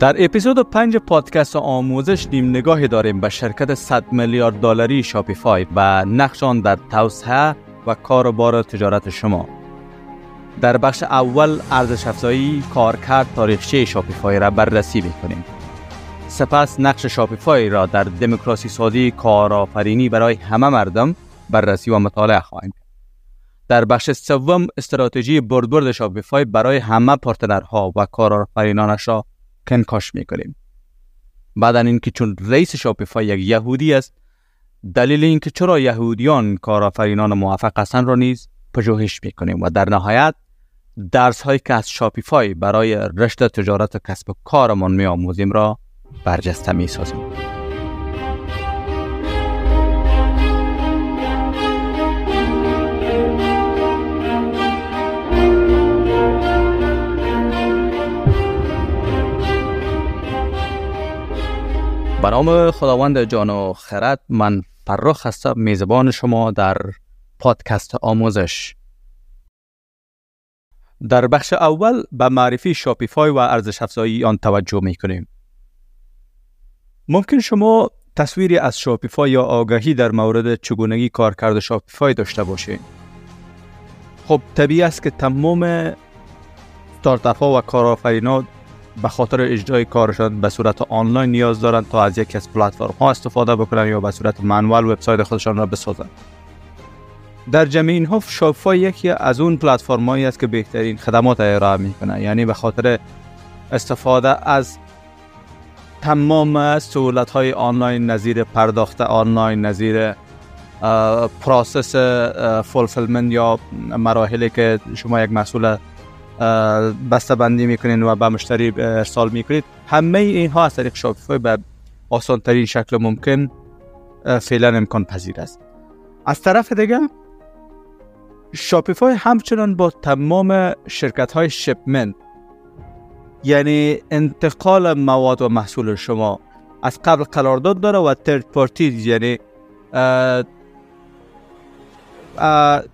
در اپیزود پنج پادکست آموزش نیم نگاهی داریم به شرکت 100 میلیارد دلاری Shopify و نقش آن در توسعه و کاروبار تجارت شما. در بخش اول ارزش افزایی کارکرد تاریخچه Shopify را بررسی می‌کنیم. سپس نقش Shopify را در دموکراسی سازی کارآفرینی برای همه مردم بررسی و مطالعه خواهیم در بخش سوم استراتژی بردبرد Shopify برای همه partner ها و کارآفرینانش را کنکاش می‌کنیم بعد اینکه چون رئیس شاپیفای یک یهودی است دلیل اینکه چرا یهودیان کارآفرینان موفق هستند را نیز پژوهش می‌کنیم و در نهایت درس هایی که از شاپیفای برای رشته تجارت و کسب و کارمان می آموزیم را برجسته می سازیم. به نام خداوند جان و خرد من فرخ هستم میزبان شما در پادکست آموزش. در بخش اول به معرفی Shopify و ارزش افزایی آن توجه می کنیم ممکن شما تصویری از Shopify یا آگاهی در مورد چگونگی کارکرد Shopify داشته باشید خب طبیعی است که تمام ستارتاپ ها و کارآفرینان به خاطر اجرای کارشان به صورت آنلاین نیاز دارند تا از یکی از پلتفرم ها استفاده بکنند یا به صورت manual وبسایت خودشان را بسازند. در جمعی اینها Shopify یکی از اون پلتفرم هایی است که بهترین خدمات ارائه می‌کنه یعنی به خاطر استفاده از تمام سهولت های آنلاین نظیر پرداخت آنلاین نظیر process fulfillment یا مراحلی که شما یک مسئول بسته بندی می‌کنین و به مشتری ارسال می‌کنید. همه اینها از طریق شاپیفای به آسان ترین شکل ممکن فعلا امکان پذیر است. از طرف دیگه شاپیفای همچنان با تمام شرکت های شپمنت یعنی انتقال مواد و محصول شما از قبل قرارداد داره و ترد پارتی یعنی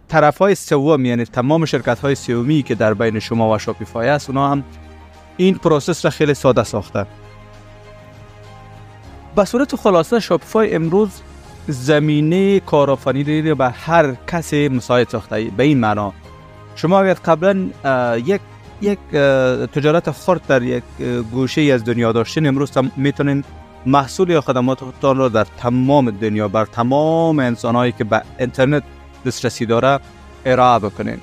طرف های سوم یعنی تمام شرکت های سومی که در بین شما و Shopify است اونا هم این process را خیلی ساده ساخته به صورت خلاصه Shopify امروز زمینه کارآفرینی به هر کسی مساعد ساخته به این معنا. شما اگر قبلا یک یک تجارت خرد در یک گوشه از دنیا داشتین امروز می‌تونین محصول یا خدماتتان را در تمام دنیا بر تمام انسانهایی که به اینترنت دسترسی داره ارائه بکنین.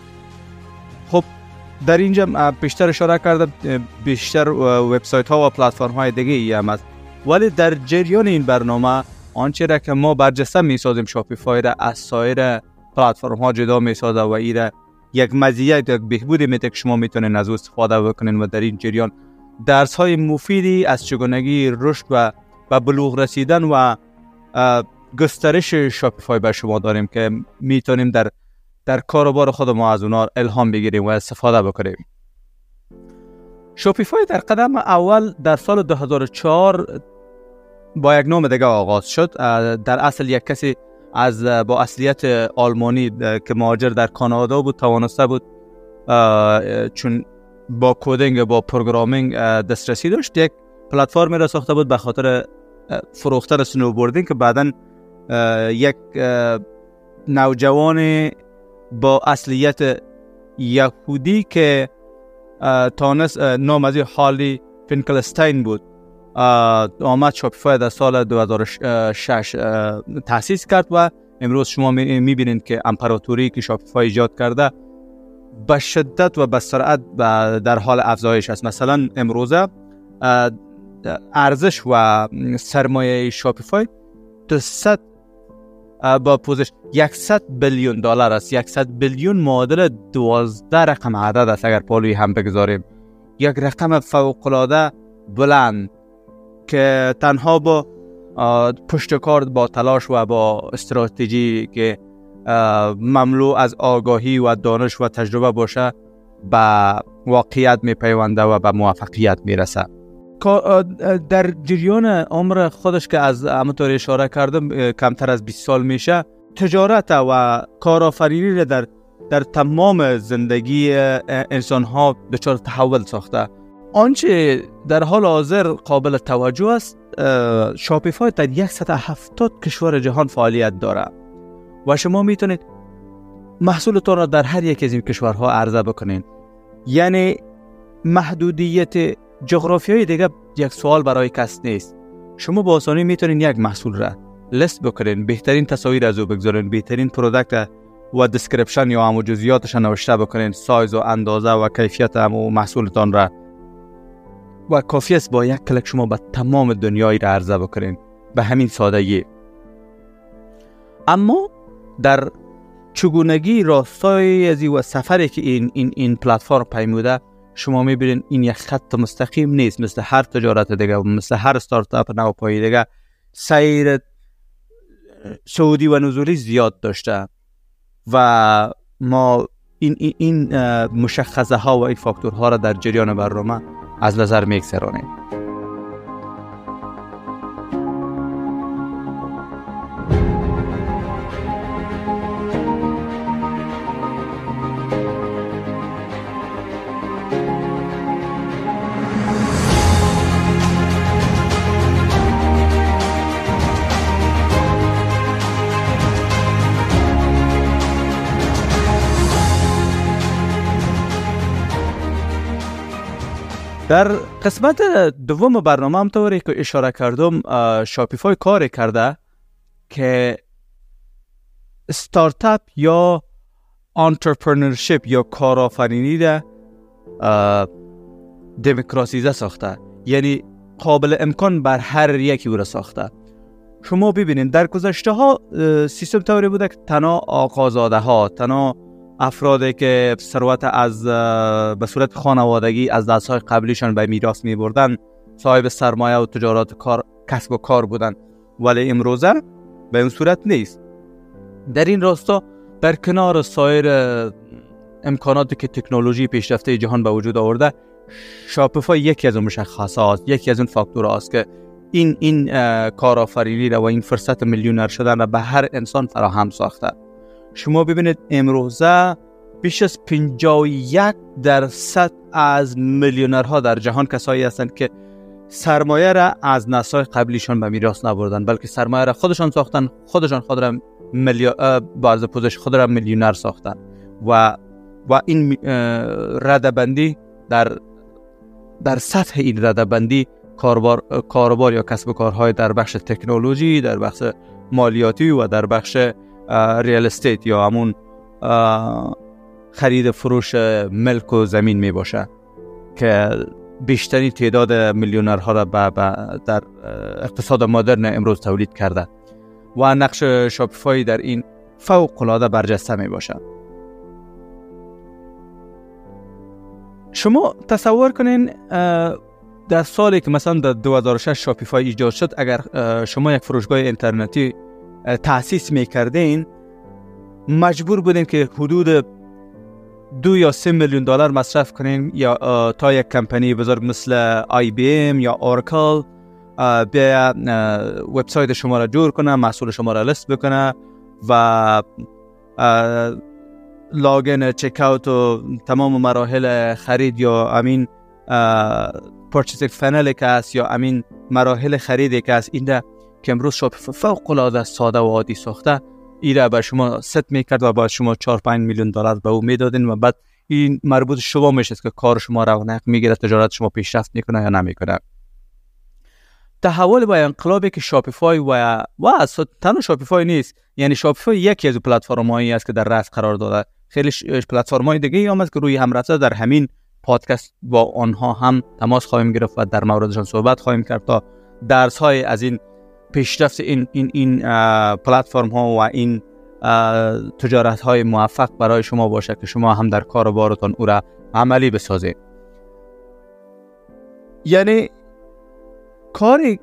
خب در اینجا بیشتر اشاره کردم بیشتر وبسایت ها و پلتفرم های دیگه ای هم است ولی در جریان این برنامه آنچه را که ما برجسته می سازیم شاپیفای را از سایر پلتفرم ها جدا می سازه و ایره یک مزیت یک بهبودی میده که شما می‌تونین از استفاده بکنین و در این جریان درس های مفیدی از چگونگی رشد و به بلوغ رسیدن و گسترش شاپیفای به شما داریم که می‌تونیم در در کاروبار خود ما از اونا الهام بگیریم و استفاده بکنیم. شاپیفای در قدم اول در سال 2004 با یک نام دیگه آغاز شد. در اصل یک کسی از با اصلیت آلمانی که مهاجر در کانادا بود توانسته بود چون با coding با programming دسترسی داشت. یک پلتفرمی را ساخته بود به خاطر فروختن snowboarding که بعدا یک نوجوان با اصلیت یهودی که تانست نام از هارلی فینکلستین بود. آمد شاپیفای در سال 2006 تاسیس کرد و امروز شما می‌بینید که امپراتوری که شاپیفای ایجاد کرده به شدت و به سرعت در حال افزایش است. مثلا امروزه ارزش و سرمایه شاپیفای 200 با پوزش. 100 بیلیون دلار است. 100 بیلیون معادل 12 رقم عدد است اگر پالوی هم بگذاریم. یک رقم فوق العاده بلند که تنها با پشتکار با تلاش و با استراتژی که مملو از آگاهی و دانش و تجربه باشه به واقعیت می پیونده و به موفقیت می رسه در جریان عمر خودش که از همونطور اشاره کردم کمتر از 20 سال میشه تجارت و کارآفرینی در در تمام زندگی انسان ها دچار تحول ساخته. آنچه در حال حاضر قابل توجه است شاپیفای در 170 کشور جهان فعالیت داره و شما می‌تونید محصولتان را در هر یک از این کشورها عرضه بکنین. یعنی محدودیت جغرافیایی دیگه یک سوال برای کس نیست. شما با آسانی می‌تونین یک محصول را لست بکنین بهترین تصاویر از او بگذارین بهترین product و description یا همو جزئیاتش نوشته بکنین سایز و اندازه و کیفیت همو محصولتان را. و کافی است با یک کلک شما به تمام دنیایی را عرضه بکنین. به همین سادگی. اما در چگونگی راستای ازی و سفری که این این این پلتفرم پیموده شما می‌بینین این یک خط مستقیم نیست مثل هر تجارت دیگه مثل هر استارتاپ نو پای دیگه سیر سعودی و نزولی زیاد داشته. و ما این این, این مشخصه ها و این فاکتورها را در جریان برنامه از نظر میگذرانیم. در قسمت دوم برنامه هم طوری که اشاره کردم شاپیفای کار کرده که ستارتاپ یا entrepreneurship یا کارآفرینی را democratize ساخته. یعنی قابل امکان بر هر یکی او را ساخته. شما ببینید در گذشته ها سیستم طوری بوده که تنها آقازاده ها تنها افرادی که ثروت از به صورت خانوادگی از های قبلیشان به میراث می بردن صاحب سرمایه و تجارت کار کسب و کار بودن. ولی امروزه به این صورت نیست. در این راستا در کنار سایر امکاناتی که تکنولوژی پیشرفته جهان به وجود آورده شاپیفای یکی از اون مشخصات یکی از اون فاکتور است که این این کارآفرینی و این فرصت میلیونر شدن را به هر انسان فراهم ساخته. شما ببینید امروزه بیش از 51 درصد از میلیونرها در جهان کسایی هستند که سرمایه را از نسای قبلیشان به میراث نبردن بلکه سرمایه را خودشان ساختن خودشان خود را باز پوزش خود را میلیونر ساختن. و و این ردبندی در در سطح این ردبندی کاربار کاربار یا کسب و کارهای در بخش تکنولوژی در بخش مالیاتی و در بخش real estate یا همون خرید فروش ملک و زمین می باشه که بیشترین تعداد میلیونرها را در اقتصاد مدرن امروز تولید کرده و نقش شاپیفای در این فوق العاده برجسته می باشه. شما تصور کنین در سالی که مثلا در 2006 شاپیفای ایجاد شد اگر شما یک فروشگاه اینترنتی تاسیس می‌کردین مجبور بودین که حدود دو یا سه میلیون دلار مصرف کنین یا تا یک کمپانی بزرگ مثل آی بی ام یا اورکل به وبسایت شما را جور کنه محصول شما را لست بکنه و لاگن چک اوت و تمام مراحل خرید یا امین پرچیز فنل که یا امین مراحل خریدی که است این که امروز شاپ فوق العاده ساده و عادی ساخته. ایره به شما ست می‌کرد و بعد شما 4 5 میلیون دلار به او می‌دادین و بعد این مربوط شما میشه که کار شما رونق می‌گیره تجارت شما پیشرفت می‌کنه یا نمی‌کنه. تحول با انقلابی که شاپیفای و و تنها شاپیفای نیست. یعنی شاپیفای یکی از پلتفرم هایی است که در رأس قرار داده. خیلی پلتفرم های دیگه هم است که روی هم رفته. در همین پادکست با آنها هم تماس خواهیم گرفت و در موردشان صحبت خواهیم کرد تا درس های از این پیشرفت این این این پلتفرم ها و این تجارت های موفق برای شما باشه که شما هم در کار بارتان او را عملی بسازید. یعنی کاری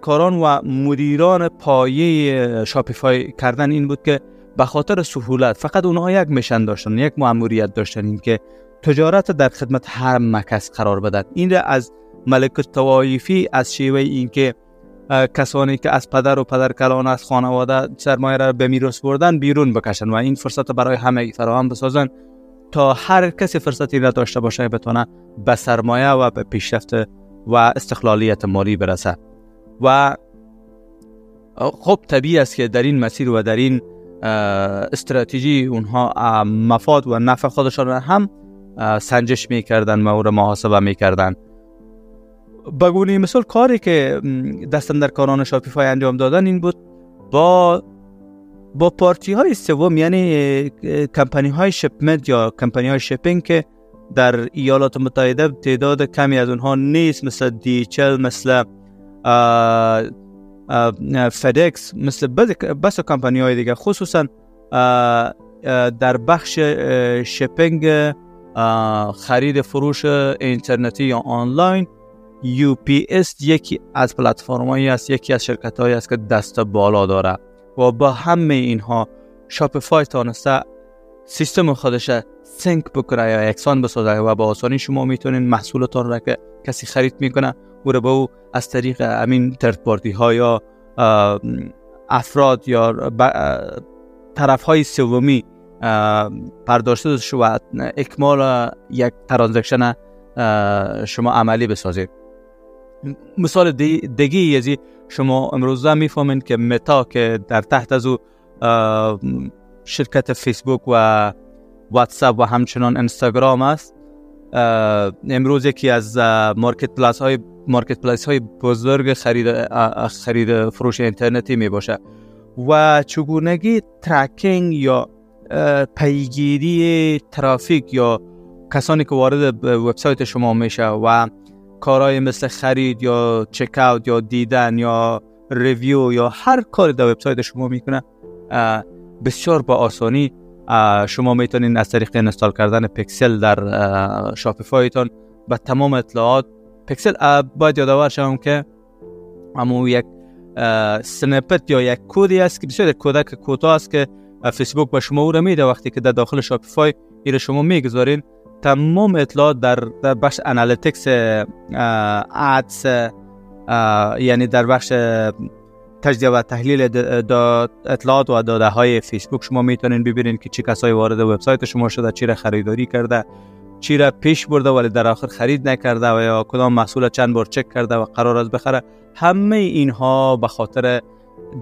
کاران و مدیران پایه شاپیفای کردن این بود که به خاطر سهولت فقط اونها یک مشن داشتن یک مأموریت داشتن این که تجارت در خدمت هر مکس قرار بدن این را از ملک توایفی از شیوه اینکه کسانی که از پدر و پدر کلان از خانواده سرمایه را به میراث بردن بیرون بکشن و این فرصت برای همه فراهم بسازن تا هر کسی فرصتی را داشته باشه بتونه به سرمایه و به پیشرفت و استقلالیت مالی برسه. و خب طبیعی است که در این مسیر و در این استراتژی اونها مفاد و نفع خودشان هم سنجش می‌کردن و او را محاسبه می‌کردن. بگونی مثال کاری که دستن در کاران شاپیفای انجام دادن این بود با با پارتی های سوم یعنی کمپانی های شپمنت یا کمپانی های شپینگ که در ایالات متحده تعداد کمی از اونها نیست مثل دیچل مثل فدکس مثل بس کمپانی های دیگه. خصوصا در بخش shipping خرید فروش اینترنتی یا آنلاین UPS یکی از پلتفرمایی است یکی از شرکت هایی است که دست بالا داره و با همه اینها شاپیفای تانسته سیستم خودش sync بکنه یا یکسان بسازه و با آسانی شما می‌تونین محصولتان را که کسی خرید می‌کنه او را به او از طریق امین ترد پارتی ها یا افراد یا طرف های سومی پرداشته و اکمال یک ترانزکشن شما عملی بسازید. مثال دیگه یزی شما امروزه می‌فهمین که متا که در تحت از او شرکت فیسبوک و واتساپ و همچنان اینستاگرام است. امروز یکی از marketplace های marketplace های بزرگ خرید خرید فروش اینترنتی می باشه و چگونگی tracking یا پیگیری traffic یا کسانی که وارد وبسایت شما میشه و کارهای مثل خرید یا checkout یا دیدن یا review یا هر کاری در وبسایت شما می‌کنه بسیار با آسانی شما می‌تونین از طریق install کردن پکسل در شاپیفایتون به تمام اطلاعات. پکسل باید یادآور شوم که اما یک snippet یا یک کودی است که بسیار کود کوتاه است که فیسبوک به شما او را میده. وقتی که در داخل شاپیفای ایره شما می‌گذارین. تمام اطلاعات در, در بخش analytics ads یعنی در بخش تجزیه و تحلیل اطلاعات و داده های فیسبوک شما می‌تونین ببینین که چه کسایی وارد وبسایت شما شده چی را خریداری کرده چی را پیش برده ولی در آخر خرید نکرده و یا کدام محصول چند بار چک کرده و قرار است بخره. همه اینها به خاطر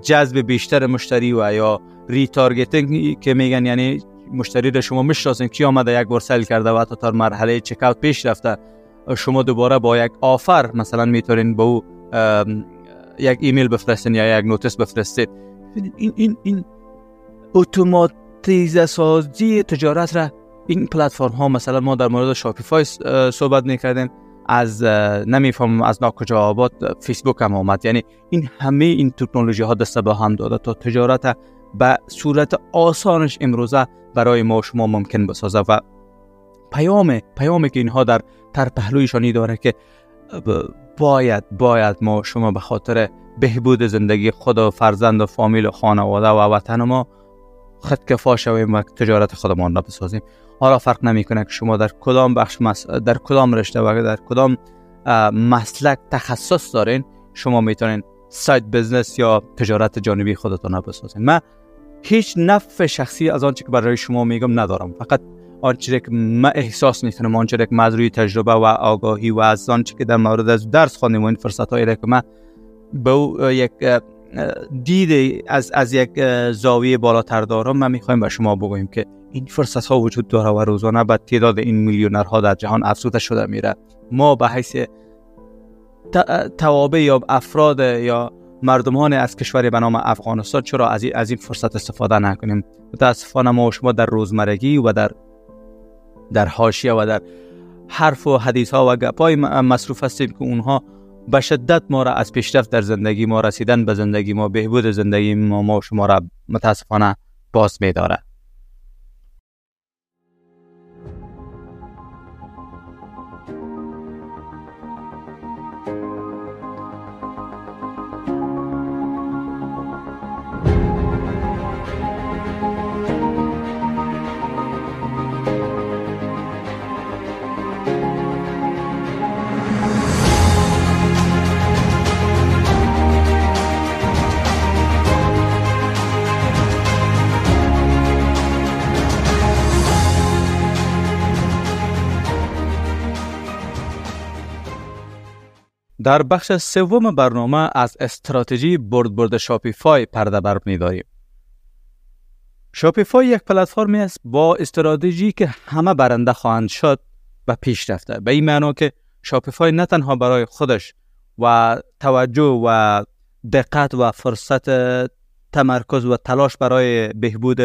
جذب بیشتر مشتری و یا retargeting که میگن یعنی مشتری را شما می‌شناسین کی آمده یک بار sell کرده و حتی تا مرحله checkout پیش رفته شما دوباره با یک offer مثلا می‌تونین با او یک ایمیل بفرستین یا یک نوتس بفرستید. این این این اتوماتیزه سازی تجارت را این پلتفرم ها مثلا ما در مورد شاپیفای صحبت می‌کردیم از نمیفهم از ناکجا آباد فیسبوک هم آمد. یعنی این همه این تکنولوژی ها دست به هم داده تا تجارت به صورت آسانش امروزه برای ما شما ممکن بسازه و پیام پیامی که اینها در تر پهلویشانی داره که باید باید ما شما به خاطر بهبود زندگی خود و فرزند و فامیل و خانواده و وطن ما خدکفا شویم و تجارت خودمان را بسازیم. حالا فرق نمی‌کنه که شما در کدام بخش در کدام رشته و در کدام مسلک تخصص دارین شما می‌تونین سایت بزنس یا تجارت جانبی خودتان بسازین من هیچ نفع شخصی از آنچه که برای شما میگم ندارم. فقط آنچه که من احساس می‌کنم آنچه که من تجربه و آگاهی و از آنچه که در مورد از درس خواندیم و این فرصت هایی که من به یک دید از, از یک زاویه بالاتر دارم من می‌خوایم به شما بگویم که این فرصت ها وجود داره و روزانه به تعداد این میلیونرها در جهان افزوده شده میره ما به حیث توابع یا افراد یا مردمان از کشوری به نام افغانستان چرا از این فرصت استفاده نکنیم؟ متاسفانه ما و شما در روزمرگی و در در حاشیه و در حرف و حدیث ها و گپای مصروف هستیم که اونها به شدت ما را از پیشرفت در زندگی ما رسیدن به زندگی ما بهبود زندگی ما ما شما را متاسفانه باز میداره در بخش سوم برنامه از استراتژی برد برد شاپیفای پرده بر داریم. شاپیفای یک پلتفرمی است با استراتژی که همه برنده خواهند شد و پیش رفته به این معنا که شاپیفای نه تنها برای خودش و توجه و دقت و فرصت تمرکز و تلاش برای بهبود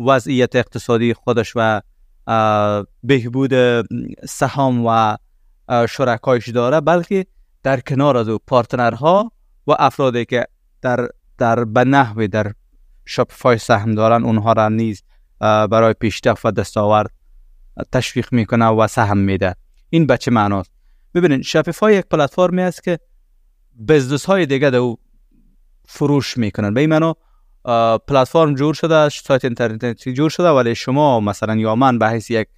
وضعیت اقتصادی خودش و بهبود سهام و شرکایش داره بلکه در کنار از او پارتنرها و افرادی که در در به نحوی در شاپیفای سهم دارن اونها را نیز برای پیشرفت و دستاورد تشویق می‌کنه و سهم میده. این به چه معناست؟ ببینید شاپیفای یک پلتفرمی است که بزنس های دیگه در فروش می‌کنن. به این معنا پلتفرم جور شده سایت اینترنتی جور شده ولی شما مثلا یا من به حیث یک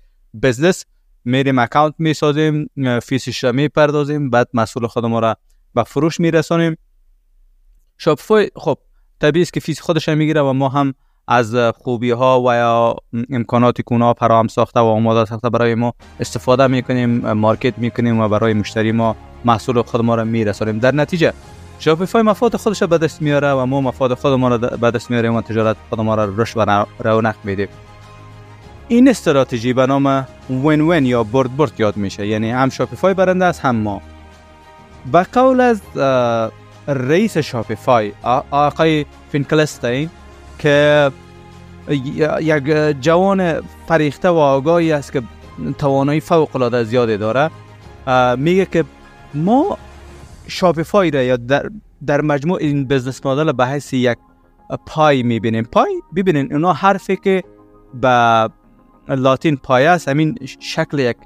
business میریم account می‌سازیم fee اش را می‌پردازیم بعد محصول خودمون را به فروش میرسانیم. شاپیفای خب طبیعی است که fees خودش می‌گیره و ما هم از خوبی ها و یا امکاناتی که اونا فراهم ساخته و آماده ساخته برای ما استفاده می‌کنیم market می‌کنیم و برای مشتری ما محصول خود ما را میرسانیم. در نتیجه شاپیفای مفاد خودش به دست میاره و ما مفاد خود ما را به دست میاریم و تجارت خود ما را رشد و رونق میدیم. این استراتژی به نام win-win یا برد برد یاد میشه یعنی هم شاپیفای برنده است هم ما. به قول از رئیس شاپیفای آقای فینکلستین که یک جوان فرهیخته و آگاهی است که توانایی فوق العاده زیادی داره میگه که ما شاپیفای را یا در, در مجموع این business model به حیث یک پای می‌بینیم. پای ببینین اونا حرفی که به لاتین پای است. همین شکل یک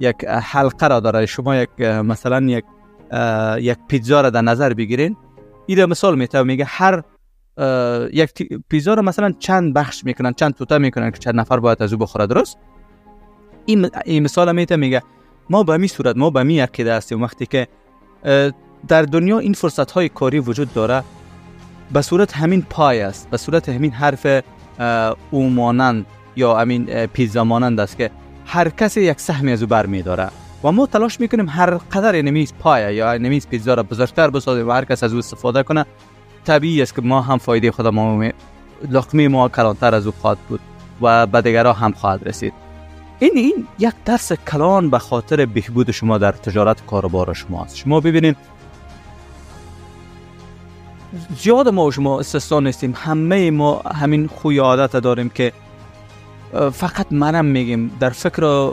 یک حلقه را داره. شما یک مثلا یک یک پیتزا را در نظر بگیرین. این مثال میته میگه هر یک پیزا رو مثلا چند بخش می‌کنن چند توته می‌کنن که چند نفر باید از او بخوره. درست؟ این, مثال میته میگه ما به می صورت ما به می عقیده هستیم. وقتی که در دنیا این فرصت های کاری وجود داره به صورت همین پای است. به صورت همین حرف او مانند یا همین پیزا مانند است که هر کسی یک سهمی از او بر می داره و ما تلاش می‌کنیم هر قدر نمیز پای یا نمیز پیزا را بزرگتر بسازیم و هر کس از او استفاده کنه طبیعی است که ما هم فایده خود ما لقمه ما کلانتر از او خواهد بود و به دیگرها هم خواهد رسید. این این یک درس کلان به خاطر بهبود شما در تجارت کاروبار شما است. شما ببینید زیاد ما و شما استثنا نیستیم. همه ما همین خوی عادت داریم که فقط منم میگیم. در فکر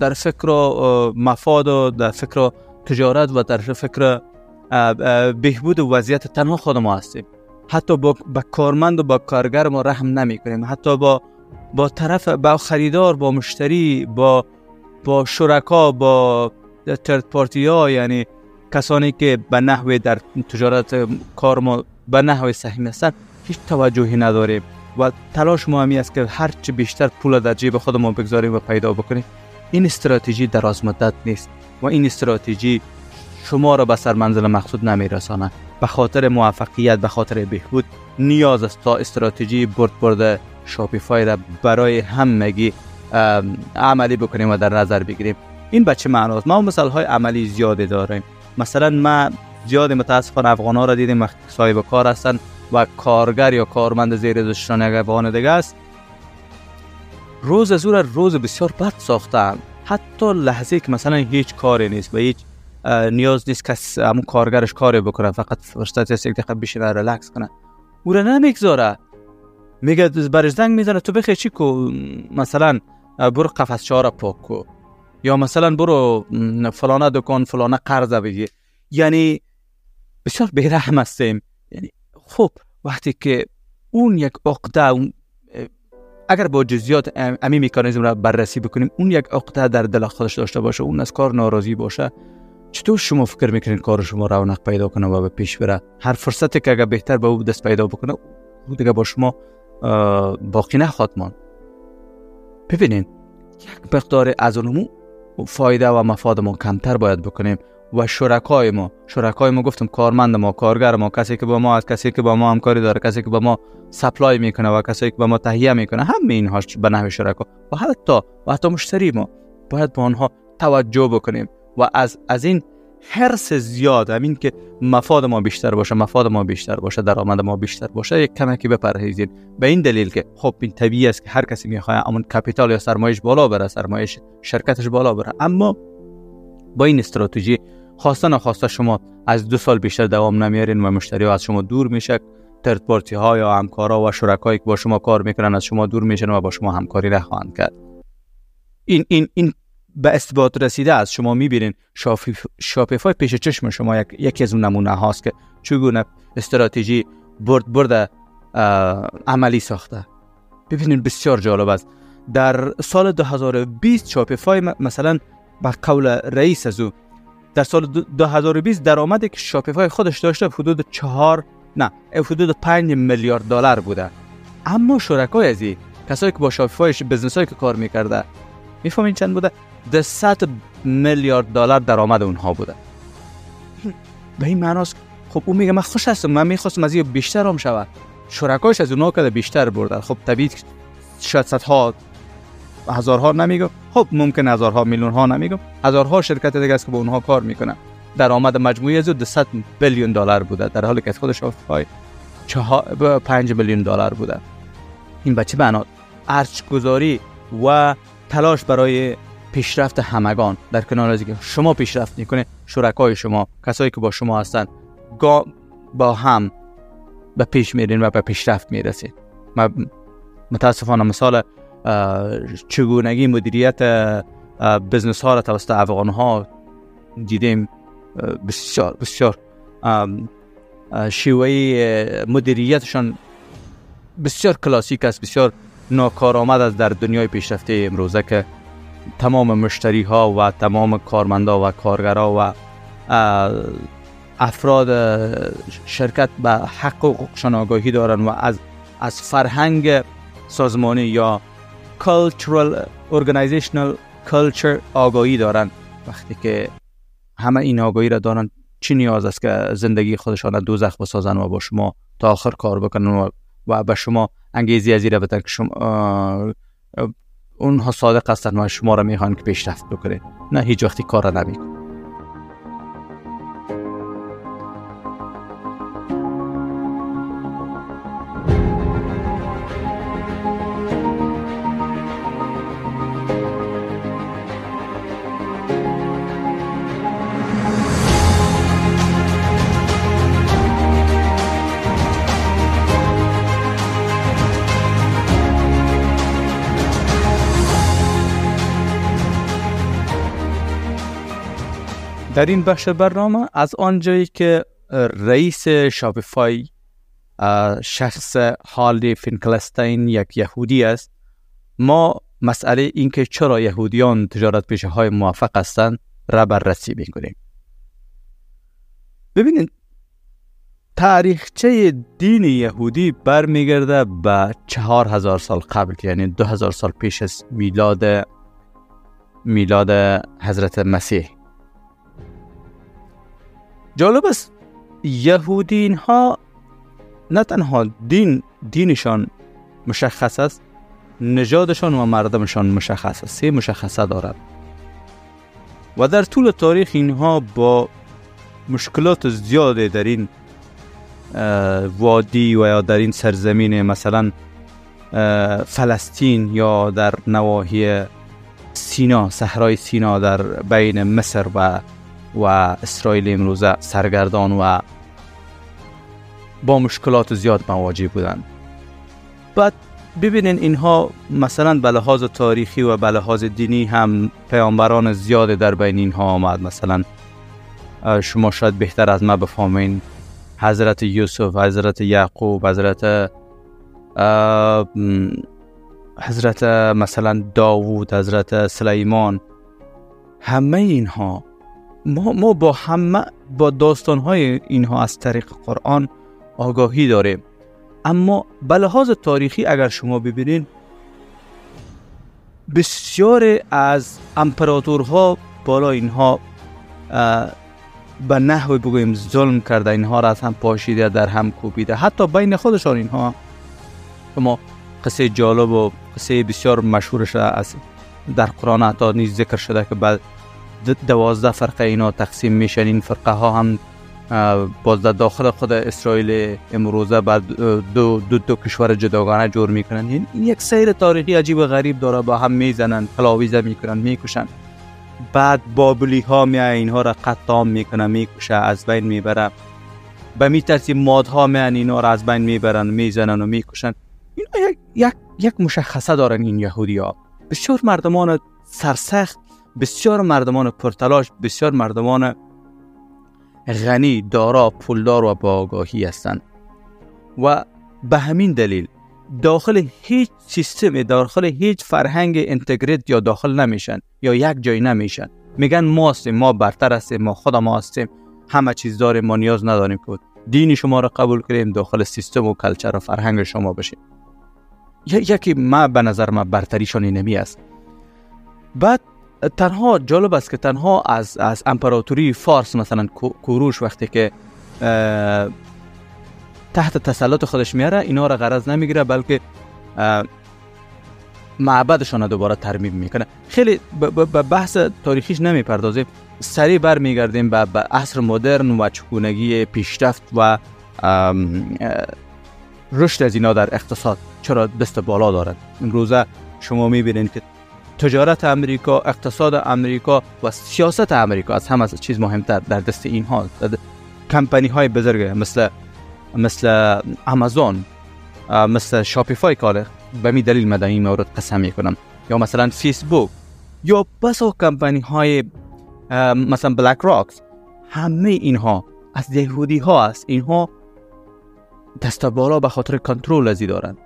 در فکر مفاد و در فکر تجارت و در فکر بهبود وضعیت تنها خود ما هستیم. حتی با, با کارمند و با کارگر ما رحم نمی کنیم حتی با با طرف با خریدار با مشتری با با شرکا با ترد پارتی ها یعنی کسانی که به نحوه در تجارت کار ما به نحوه سهیم هستند هیچ توجهی نداریم. و تلاش ما است که هرچه بیشتر پول در جیب خودمون بگذاریم و پیدا بکنیم. این استراتژی دراز مدت نیست و این استراتژی شما را به سر منزل مقصود نمیرسانه به خاطر موفقیت به خاطر بهبود نیاز است تا استراتژی برد برد شاپیفای را برای همگی عملی بکنیم و در نظر بگیریم. این به چه معناست ما مثال های عملی زیادی داریم. مثلا ما زیاد متاسفانه افغان ها را دیدیم صاحب کار هستن و کارگر یا کارمند زیر داشتن یک دیگه است. روز از روز بسیار بد ساختن حتی لحظه که مثلا هیچ کاری نیست و هیچ نیاز نیست که همون کارگرش کاری بکنه فقط فرصت است یک دقیقه بشینه ریلکس کنه. او را نمی‌گذاره. میگه برش زنگ می‌زنه تو بخی چی کو؟ مثلا برو قفس چهار پاک کو. یا مثلا برو فلانه دکان فلانه قرض بگی یعنی بسیار بیرحم هستیم. خب وقتی که اون یک عقده اگر با جزیات امی میکانیزم را بررسی بکنیم اون یک عقده در دل خودش داشته باشه اون از کار ناراضی باشه چطور شما فکر می‌کنین کار شما رونق پیدا کنه و به پیش بره؟ هر فرصتی که اگر بهتر به او دست پیدا بکنه او دیگه با شما باقی نخواد مان ببینین یک مقدار از اونمو فایده و مفاد ما کمتر باید بکنیم. و شرکای ما شرکای ما گفتم کارمند ما کارگر ما کسی که با ما از کسی که با ما همکاری داره کسی که با ما سپلای می‌کنه و کسی که با ما تهیه می‌کنه همه اینها به نحو شرکا. و حتی و حتی مشتری ما. باید با آنها توجه بکنیم. و از از این حرس زیاد همین که مفاد ما بیشتر باشه مفاد ما بیشتر باشه درآمد ما بیشتر باشه یک کمکی بپرهیزید. به این دلیل که خب این طبیعی است که هر کسی می‌خواد اون کپیتال یا سرمایش بالا بره سرمایش شرکتش بالا بره. اما با این استراتژی خواسته نخواسته شما از دو سال بیشتر دوام نمیارین و مشتری ها از شما دور میشه. ترد پارتی ها یا همکارا و شرکایی که با شما کار می‌کنن از شما دور میشن و با شما همکاری نخواهند کرد. این این این به استباد رسیده از شما می‌بینین شاپیفای پیش چشم شما یک، یکی از اون نمونه هاست که چگونه استراتژی برد برد عملی ساخته. ببینین بسیار جالب است. در سال 2020 شاپیفای مثلا به قول رئیس از او در سال 2020 درآمدی که شاپیفای خودش داشته حدود چهار نه حدود 5 میلیارد دلار بوده. اما شرکای ازی کسایی که با شاپیفای بزنس هایی که کار می‌کرده می‌فهمین چند بوده؟ 200 میلیارد دلار درآمد اونها بوده. به این معناست خب اون میگه من خوش هستم من می‌خواستم از بیشتر هم شود شرکایش از اونها که بیشتر بردن خب طبیعی شاید صدها هزارها نمیگم. خب ممکن هزارها میلیون ها نمیگم. هزارها شرکت دیگه است که با اونها کار می‌کنن درآمد مجموعی از 200 بیلیون دلار بوده. در حالی که از خودش آفریقای 5 میلیون دلار بوده. این بچه بنا. ارچ گذاری و تلاش برای پیشرفت همگان. در کنار از که شما پیشرفت می‌کنه شرکای شما کسایی که با شما هستن با هم به پیش میرین و به پیشرفت می‌رسید. متاسفانه مثال چگونگی مدیریت بزنس ها را توسط افغان ها دیدیم بسیار بسیار. شیوه مدیریتشان بسیار کلاسیک است بسیار ناکارآمد است در دنیای پیشرفته امروزه که تمام مشتری ها و تمام کارمندا و کارگرا و افراد شرکت به حقوقشان آگاهی دارن و از از فرهنگ سازمانی یا cultural organizational culture آگاهی دارن. وقتی که همه این آگاهی را دارن چی نیاز است که زندگی خودشان دوزخ بسازن و با شما تا آخر کار بکنن و به شما انگیزی از را که شما اونها صادق هستن و شما را می‌خوان که پیشرفت بکنه. نه هیچ وقتی کار را نمیکن در این بخش برنامه از آنجایی که رئیس شاپیفای شخص هالی فینکلستین یک یهودی است ما مسئله اینکه چرا یهودیان تجارت پیشه های موفق هستند را بررسی می‌کنیم. ببینید تاریخچه دین یهودی برمیگرده به چهار هزار سال قبل یعنی دو هزار سال پیش از میلاد میلاد حضرت مسیح. جالب است. یهودین ها نه تنها دین دینشان مشخص است نژادشان و مردمشان مشخص است. سه مشخصه دارد. و در طول تاریخ اینها با مشکلات زیاده در این وادی و یا در این سرزمین مثلا فلسطین یا در نواحی سینا صحرای سینا در بین مصر و و اسرائیل امروزه سرگردان و با مشکلات زیاد مواجه بودند. بعد ببینین اینها مثلا به لحاظ تاریخی و به لحاظ دینی هم پیامبران زیاد در بین اینها آمد. مثلا شما شاید بهتر از ما بفهمین حضرت یوسف حضرت یعقوب حضرت حضرت مثلا داوود حضرت سلیمان همه اینها ما, ما با همه با داستان های اینها از طریق قرآن آگاهی داریم. اما به لحاظ تاریخی اگر شما ببینید بسیار از امپراتورها بالا اینها به نحوی بگوییم ظلم کرده اینها را از هم پاشیده در هم کوبیده. حتی بین خودشان اینها. شما قصه جالب و قصه بسیار مشهورش از در قرآن حتی نیز ذکر شده که بعد دوازده فرقه اینا تقسیم میشن. این فرقه ها هم باز در داخل خود اسرائیل امروزه بعد دو, دو, دو کشور جداگانه جور می‌کنن. این یک سیر تاریخی عجیب و غریب داره با هم می‌زنن پلاویزه می‌کنن می‌کشن بعد بابلی ها می اینها را قطام می‌کنه می‌کشه از بین می‌بره. به می ترتیب مادها می اینا را از بین می‌برن می‌زنن و می‌کشن اینا یک, یک, یک مشخصه دارن این یهودی ها بسیار مردمان سرسخت بسیار مردمان پرتلاش بسیار مردمان غنی دارا پولدار و با آگاهی هستند. و به همین دلیل داخل هیچ سیستم داخل هیچ فرهنگ انتگریت یا داخل نمیشن یا یک جای نمیشن. میگن ما هستیم ما برتر هستیم ما خدا ما هستیم همه چیز داریم ما نیاز نداریم که دین شما را قبول کنیم داخل سیستم و کلچر و فرهنگ شما بشیم. یکی ما به نظر ما برتریشان نمی است. بعد تنها جالب است که تنها از از امپراتوری فارس مثلا کوروش وقتی که تحت تسلط خودش میاره اینا را غرض نمی‌گیره بلکه معبدشان دوباره ترمیم می‌کنه. خیلی به بحث تاریخیش نمی‌پردازیم. سریع برمیگردیم به عصر مدرن و چگونگی پیشرفت و رشد از اینا در اقتصاد. چرا دست بالا دارد امروزه شما می‌بینید که تجارت امریکا اقتصاد امریکا و سیاست امریکا از همه چیز مهمتر در دست اینها کمپانی های بزرگ مثل مثل آمازون مثل شاپیفای کار به می دلیل مدن این مورد قسم می‌کنم. یا مثلا فیسبوک یا بسا کمپانی های مثلا بلک راکس همه اینها از یهودی ها است. اینها دست بالا به خاطر کنترل ازی دارند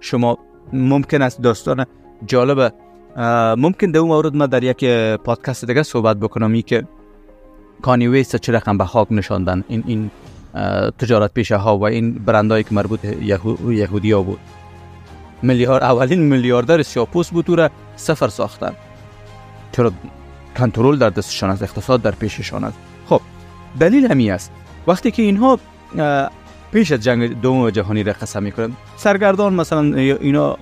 شما ممکن است داستان جالب ممکن اون مورد ما در یک پادکست دیگه صحبت بکنم. ای که کانی ویست چه رقم به خاک نشاندن. این این تجارت پیشه ها و این برندهایی که مربوط یهو، یهودی ها بود. میلیارد اولین میلیاردر سیاپوس بود را سفر ساختن. چرا کنترل در دستشان است اقتصاد در پیششان است؟ خب دلیل همی است. وقتی که اینها پیش از جنگ دوم جهانی را قسم می‌کنن سرگردان مثلا اینا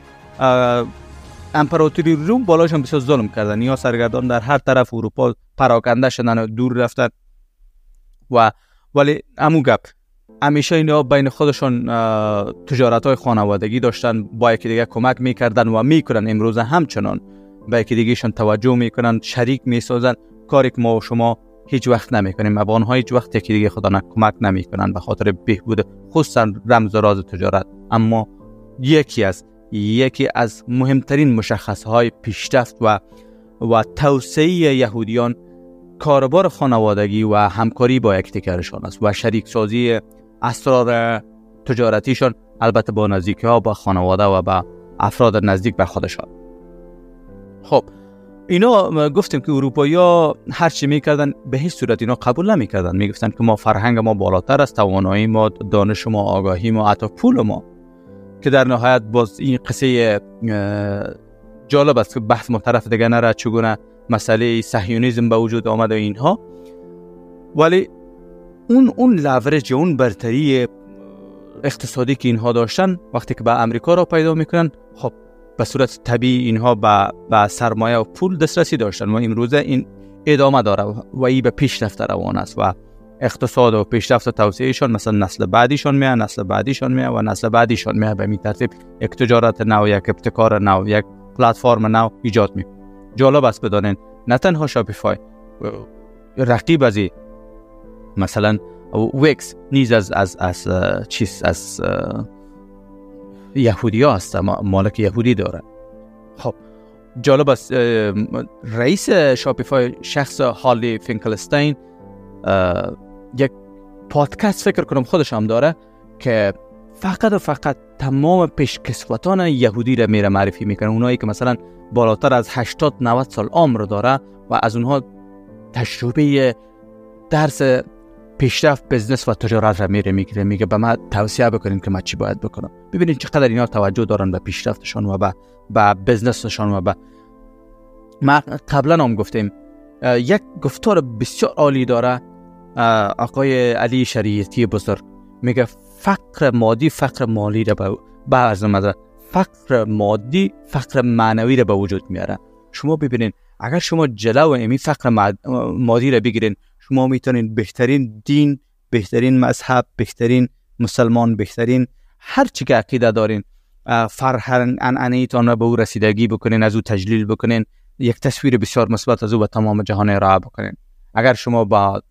امپراتوری روم بالاشون بسیار ظلم کردن. یا سرگردان در هر طرف اروپا پراکنده شدن و دور رفتن و ولی امو گپ. همیشه اینا بین خودشان تجارت های خانوادگی داشتن با یکی دیگه کمک می‌کردن و می‌کنن امروز همچنان. به یکی دیگهشان توجه می‌کنن شریک می‌سازن. کاری که ما و شما هیچ وقت نمی‌کنیم. و آنها هیچ وقت یکی دیگه خدا کمک نمی‌کنن به خاطر بهبود خصوصا رمز و راز تجارت. اما یکی از یکی از مهمترین مشخصهای پیشرفت و و توسعه یهودیان کاربار خانوادگی و همکاری با یکدیگرشان است و شریک سازی اسرار تجارتیشان البته با نزدیکی ها با خانواده و با افراد نزدیک به خودشان. خب اینا گفتیم که اروپایی ها هر چی می‌کردن به هیچ صورت اینا قبول نمی‌کردن. می‌گفتن که ما فرهنگ ما بالاتر است توانایی ما دانش ما آگاهی ما حتی پول ما. که در نهایت باز این قصه جالب است که بحث ما طرف دیگه نره چگونه مسئله صهیونیسم به وجود آمده اینها. ولی اون اون لورج اون برتری اقتصادی که اینها داشتن وقتی که به امریکا را پیدا می‌کنن خب به صورت طبیعی اینها به, به سرمایه و پول دسترسی داشتن. و امروزه این ادامه داره و این به پیشرفت روان است و اقتصاد و پیشرفت و توسعهشان مثلا نسل بعدیشان میاد نسل بعدیشان میاد و نسل بعدیشان میاد. به می ترتیب یک تجارت نو یک ابتکار نو یک پلتفرم نو ایجاد می جالب است بدانین نه تنها Shopify رقیب از مثلا Wix نیز از از از چیز از یهودی ها هست مالک یهودی داره. خب جالب است رئیس Shopify شخص هارلی فینکلستین یک پادکست فکر کنم خودش هم داره که فقط و فقط تمام پیشکسوتان یهودی را میره معرفی می‌کنه. اونایی که مثلا بالاتر از 80 90 سال عمر داره و از اونها تجربه درس پیشرفت بزنس و تجارت را میره می‌گیره. میگه به من توصیه بکنین که من چی باید بکنم. ببینید چقدر اینا توجه دارن به پیشرفتشان و به به بزنسشان و به ما قبلا هم گفتیم یک گفتار بسیار عالی داره آقای علی شریعتی بزرگ. میگه فقر مادی فقر مالی را به از فقر مادی فقر معنوی را به وجود میاره. شما ببینید اگر شما جلو امی فقر مادی را بگیرین شما می‌تونین بهترین دین بهترین مذهب بهترین مسلمان بهترین هر چی که عقیده دارین فرهنگ انعنیتان را به او رسیدگی بکنین از او تجلیل بکنین یک تصویر بسیار مثبت از او به تمام جهان ارائه بکنین. اگر شما با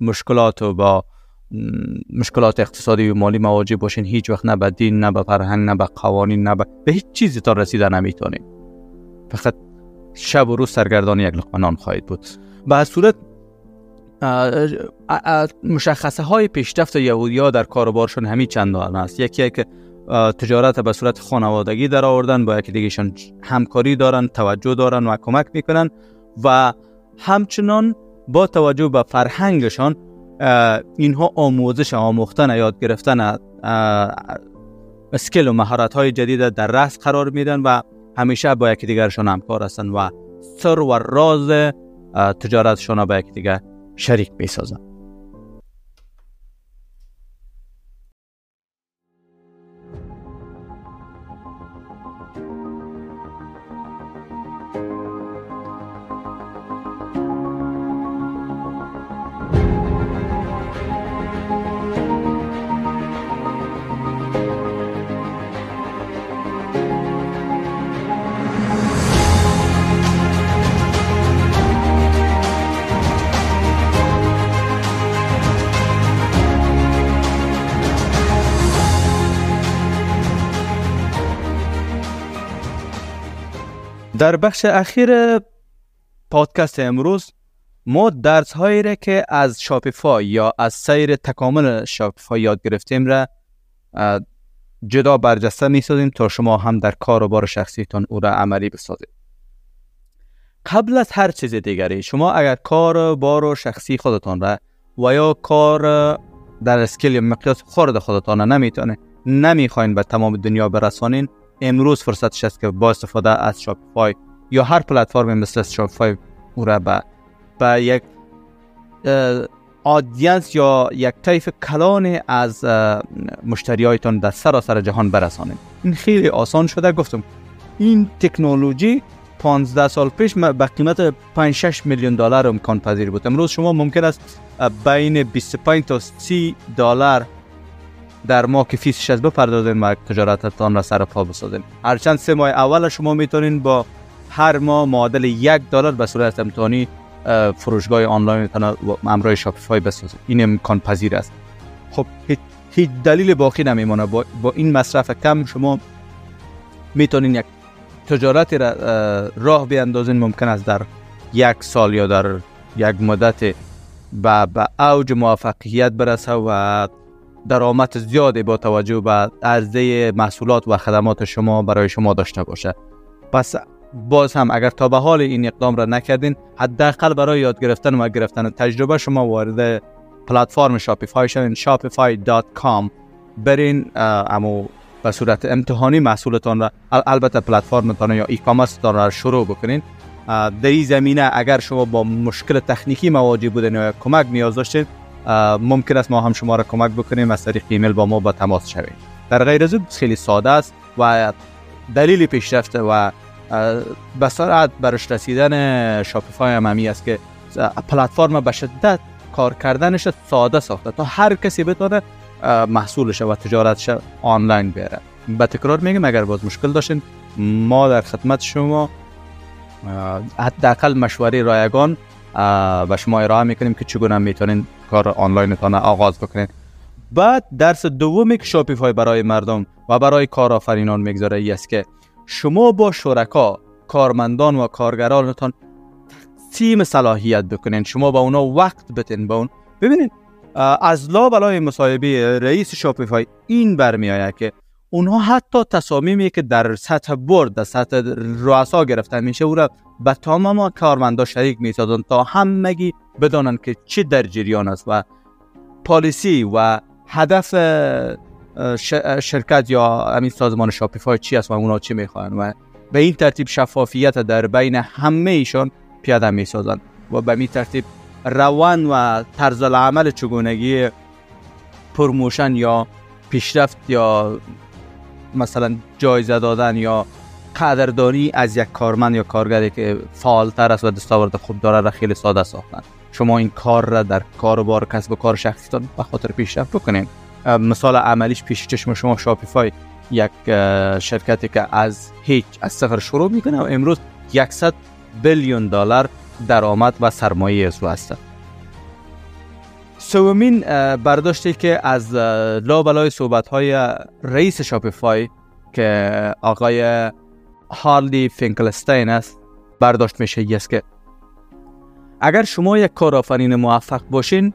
مشکلات و با مشکلات اقتصادی و مالی مواجه باشین. هیچ وقت نه به دین نه به فرهنگ نه به قوانین نه به هیچ چیزی تا رسیدن نمی‌تونین. فقط شب و روز سرگردان یک لقمه خواهید بود. به صورت مشخصه های پیشرفت یهودی ها در کاروبارشون همین چند است یکی که تجارت به صورت خانوادگی در آوردن با یکی دیگهشان همکاری دارن توجه دارن و کمک می‌کنن و همچنان با توجه به فرهنگشان اینها آموزش آموختن یاد گرفتن اسکل و مهارت های جدید در رأس قرار میدن و همیشه با یکی دیگرشان همکار هستند و سر و راز تجارتشان با یکی دیگر شریک می‌سازن. در بخش اخیر پادکست امروز ما درس هایی را که از Shopify یا از سیر تکامل Shopify یاد گرفتیم را جدا برجسته می سازیم تا شما هم در کار و بار شخصیتان او را عملی بسازید. قبل از هر چیز دیگری شما اگر کار بار و شخصی خودتان را و یا کار در scale یا مقیاس خورد خودتان را نمی‌تونه نمی‌خواین به تمام دنیا برسانین امروز فرصتش است که با استفاده از Shopify یا هر پلتفرم مثل Shopify او را به, به یک audience یا یک طیف کلان از مشتریایتان در سراسر جهان برسانید این خیلی آسان شده گفتم. این تکنولوژی 15 سال پیش به قیمت 5 6 میلیون دلار امکان پذیر بود. امروز شما ممکن است بین 25 تا 30 دلار در ماه که فیسش از بپردازین و تجارتتان را سر پا بسازین هرچند سه ماه اول شما می‌تونین با هر ماه معادل یک دلار به صورت امتحانی فروشگاه آنلاین امرای شاپیفای بسازید این امکان پذیر است. خب هیچ دلیل باقی نمیمونه. با, با این مصرف کم شما می‌تونین یک تجارت را راه بیاندازین. ممکن است در یک سال یا در یک مدت به اوج موفقیت برسه و درآمد زیادی با توجه به عرضه محصولات و خدمات شما برای شما داشته باشه. پس باز هم اگر تا به حال این اقدام را نکردین حداقل برای یاد گرفتن و گرفتن تجربه شما وارد پلتفرم شاپیفای شوین shopify.com برین اما به صورت امتحانی محصولتان را البته پلتفرمتان یا ای کامرستان را شروع بکنین. در این زمینه اگر شما با مشکل تکنیکی مواجه بودین یا کمک نیاز داشتین ممکن است ما هم شما را کمک بکنیم از طریق ایمیل با ما با تماس شوید. در غیر از خیلی ساده است و دلیل پیشرفت و به سرعت برش رسیدن شاپیفای هم همی است که پلتفرم به شدت کار کردنش ساده ساخته تا هر کسی بتونه محصولش و تجارتش آنلاین بیاره به تکرار میگم اگر باز مشکل داشتین ما در خدمت شما حداقل مشوره رایگان به شما ارائه می‌کنیم که چگونه می‌تونین کار آنلاینتان آغاز بکنید بعد درس دومی که شاپیفای برای مردم و برای کارآفرینان می‌گذاره. ای است که شما با شرکا کارمندان و کارگرانتان تقسیم صلاحیت بکنین. شما با اونا وقت بتین. با اون ببینید از لا بلای مصاحبه رئیس شاپیفای این برمی که اونها حتی تصامیمی که در سطح برد در سطح رؤسا گرفتن میشه او را به تمام کارمندا شریک می‌سازن تا همگی بدانند که چی در جریان است و پالیسی و هدف شرکت یا همین سازمان شاپیفای چی است و اونا چی می‌خوان و به این ترتیب شفافیت در بین همه ایشان پیاده می‌سازند و به این ترتیب روان و طرز العمل چگونگی promotion یا پیشرفت یا مثلا جایزه دادن یا قدردانی از یک کارمند یا کارگری که فعالتر است و دستاورد خوب داره را خیلی ساده ساختن. شما این کار را در کاروبار کسب و کار شخصیتان به خاطر پیشرفت بکنین. مثال عملیش پیش چشم شما Shopify یک شرکتی که از هیچ از صفر شروع می‌کنه و امروز 100 بیلیون دلار درآمد و سرمایه از هست سومین برداشتی که از لابلای صحبت های رئیس شاپیفای که آقای هارلی فینکلستین است برداشت میشه است که. اگر شما یک کارآفرین موفق باشین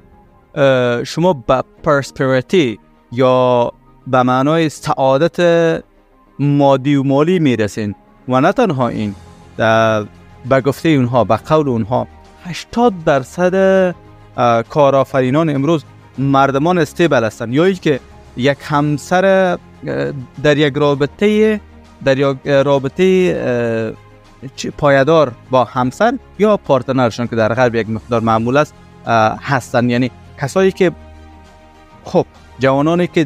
شما به پرسپریتی یا به معنای سعادت مادی و مالی می‌رسین و نه تنها این به گفته اونها به قول اونها 80 درصد کارآفرینان امروز مردمان استیبل هستند. یا که یک همسر در یک رابطه در یک رابطه پایدار با همسر یا پارتنرشون که در غرب یک مقدار معمول است هستن یعنی کسایی که خب جوانانی که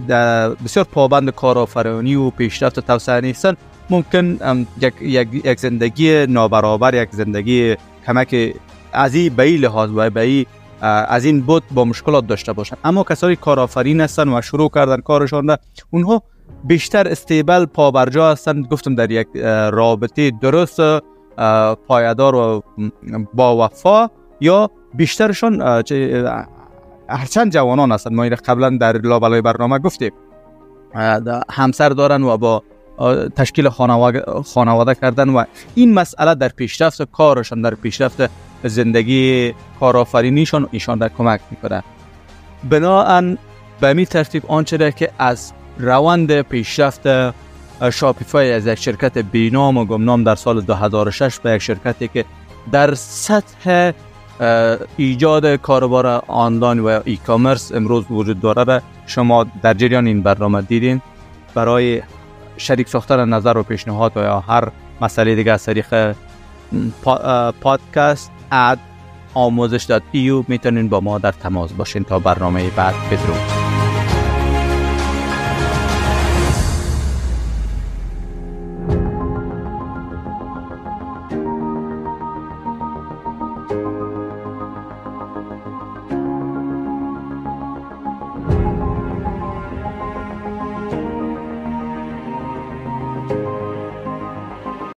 بسیار پابند کارآفرینی و پیشرفت و توسعه نیستن ممکن یک, یک, زندگی نابرابر یک زندگی کمک از این به لحاظ و به از این بود با مشکلات داشته باشند اما کسایی کارآفرین هستن و شروع کردن کارشان اونها بیشتر استیبل پابرجا هستند گفتم در یک رابطه درست پایدار و با وفا یا بیشترشان هرچند جوانان هستند ما این قبلا در لابلای برنامه گفتیم. همسر دارن و با تشکیل خانواده, کردن و این مسئله در پیشرفت کارشان در پیشرفت زندگی کارآفرینیشان ایشان در کمک می‌کنه. بناهن به می ترتیب آنچه که از روند پیشرفت شاپیفای از یک شرکت بینام و گمنام در سال 2006 به یک شرکتی که در سطح ایجاد کاربار آنلاین و ای کامرس امروز وجود داره شما در جریان این برنامه دیدین. برای شریک ساختن نظر و پیشنهاد و یا هر مسئله دیگه از طریق پادکست اد آموزش داد. ایو می‌تونین با ما در تماس باشین تا برنامه بعد بدرود.